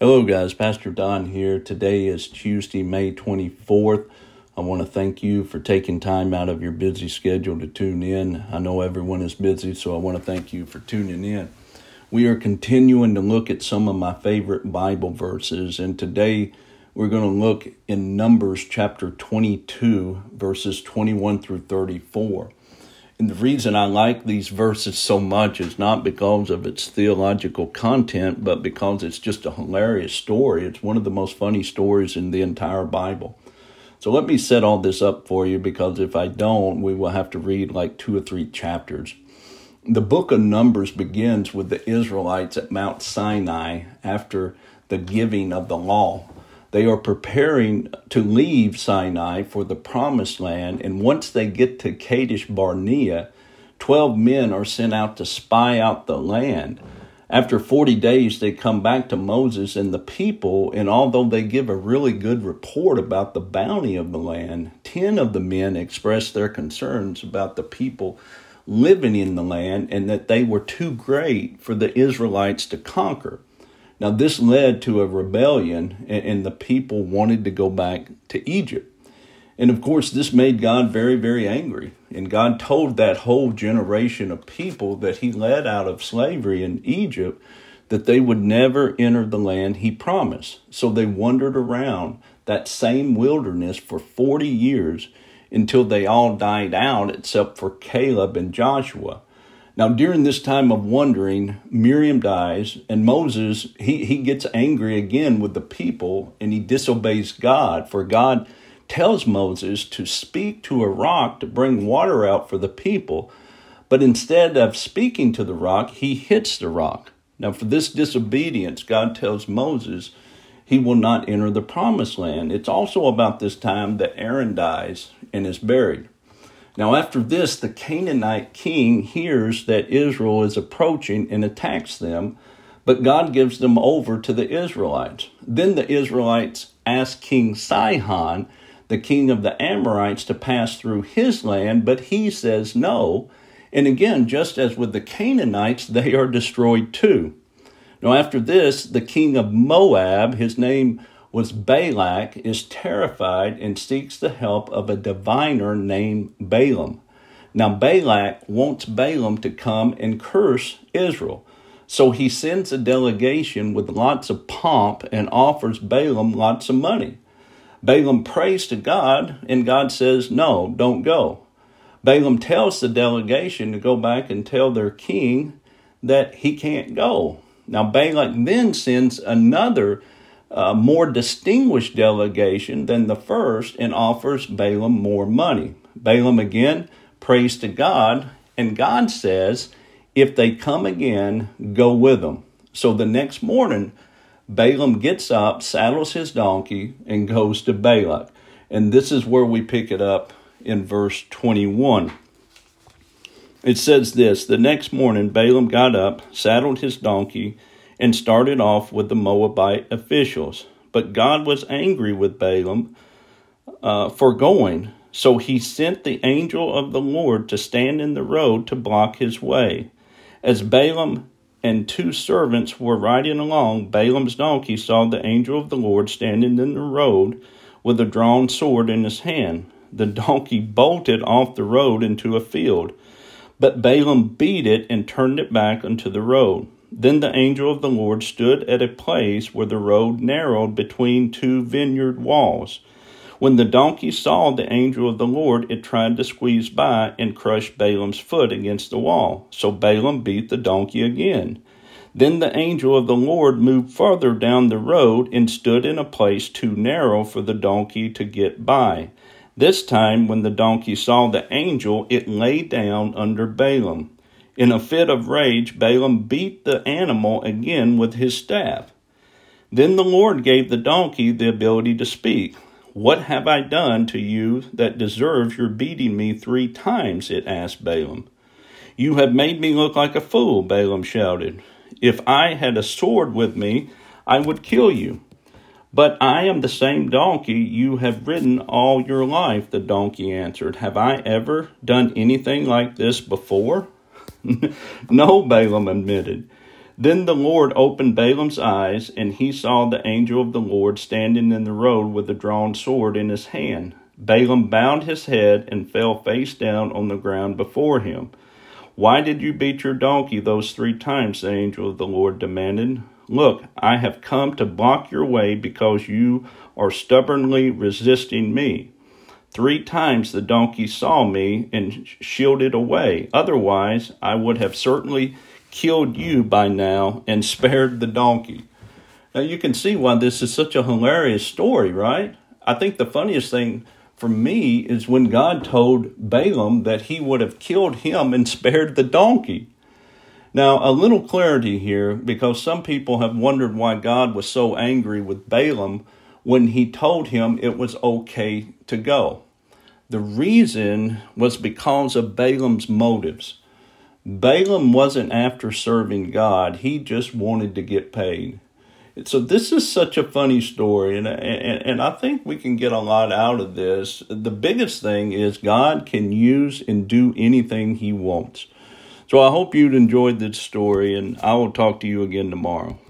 Hello, guys. Pastor Don here. Today is Tuesday, May 24th. I want to thank you for taking time out of your busy schedule to tune in. I know everyone is busy, so I want to thank you for tuning in. We are continuing to look at some of my favorite Bible verses, and today we're going to look in Numbers chapter 22, verses 21 through 34. And the reason I like these verses so much is not because of its theological content, but because it's just a hilarious story. It's one of the most funny stories in the entire Bible. So let me set all this up for you because if I don't, we will have to read like two or three chapters. The book of Numbers begins with the Israelites at Mount Sinai after the giving of the law. They are preparing to leave Sinai for the promised land, and once they get to Kadesh Barnea, 12 men are sent out to spy out the land. After 40 days, they come back to Moses and the people, and although they give a really good report about the bounty of the land, 10 of the men express their concerns about the people living in the land and that they were too great for the Israelites to conquer. Now, this led to a rebellion, and the people wanted to go back to Egypt. And of course, this made God very, very angry. And God told that whole generation of people that He led out of slavery in Egypt that they would never enter the land He promised. So they wandered around that same wilderness for 40 years until they all died out, except for Caleb and Joshua. Now, during this time of wondering, Miriam dies, and Moses, he, he gets angry again with the people and he disobeys God. For God tells Moses to speak to a rock to bring water out for the people. But instead of speaking to the rock, he hits the rock. Now, for this disobedience, God tells Moses he will not enter the promised land. It's also about this time that Aaron dies and is buried. Now, after this, the Canaanite king hears that Israel is approaching and attacks them, but God gives them over to the Israelites. Then the Israelites ask King Sihon, the king of the Amorites, to pass through his land, but he says no. And again, just as with the Canaanites, they are destroyed too. Now, after this, the king of Moab, his name was Balak is terrified and seeks the help of a diviner named Balaam. Now, Balak wants Balaam to come and curse Israel. So he sends a delegation with lots of pomp and offers Balaam lots of money. Balaam prays to God, and God says, No, don't go. Balaam tells the delegation to go back and tell their king that he can't go. Now, Balak then sends another a more distinguished delegation than the first and offers Balaam more money. Balaam again prays to God, and God says, If they come again, go with them. So the next morning, Balaam gets up, saddles his donkey, and goes to Balak. And this is where we pick it up in verse 21. It says this The next morning, Balaam got up, saddled his donkey, and started off with the Moabite officials. But God was angry with Balaam uh, for going, so he sent the angel of the Lord to stand in the road to block his way. As Balaam and two servants were riding along, Balaam's donkey saw the angel of the Lord standing in the road with a drawn sword in his hand. The donkey bolted off the road into a field, but Balaam beat it and turned it back onto the road. Then the angel of the Lord stood at a place where the road narrowed between two vineyard walls. When the donkey saw the angel of the Lord, it tried to squeeze by and crush Balaam's foot against the wall. So Balaam beat the donkey again. Then the angel of the Lord moved farther down the road and stood in a place too narrow for the donkey to get by. This time, when the donkey saw the angel, it lay down under Balaam. In a fit of rage, Balaam beat the animal again with his staff. Then the Lord gave the donkey the ability to speak. What have I done to you that deserves your beating me three times? it asked Balaam. You have made me look like a fool, Balaam shouted. If I had a sword with me, I would kill you. But I am the same donkey you have ridden all your life, the donkey answered. Have I ever done anything like this before? no, Balaam admitted. Then the Lord opened Balaam's eyes, and he saw the angel of the Lord standing in the road with a drawn sword in his hand. Balaam bowed his head and fell face down on the ground before him. Why did you beat your donkey those three times? the angel of the Lord demanded. Look, I have come to block your way because you are stubbornly resisting me. Three times the donkey saw me and shielded away. Otherwise, I would have certainly killed you by now and spared the donkey. Now, you can see why this is such a hilarious story, right? I think the funniest thing for me is when God told Balaam that he would have killed him and spared the donkey. Now, a little clarity here because some people have wondered why God was so angry with Balaam when he told him it was okay to go. The reason was because of Balaam's motives. Balaam wasn't after serving God, he just wanted to get paid. So this is such a funny story, and, and and I think we can get a lot out of this. The biggest thing is God can use and do anything He wants. So I hope you'd enjoyed this story, and I will talk to you again tomorrow.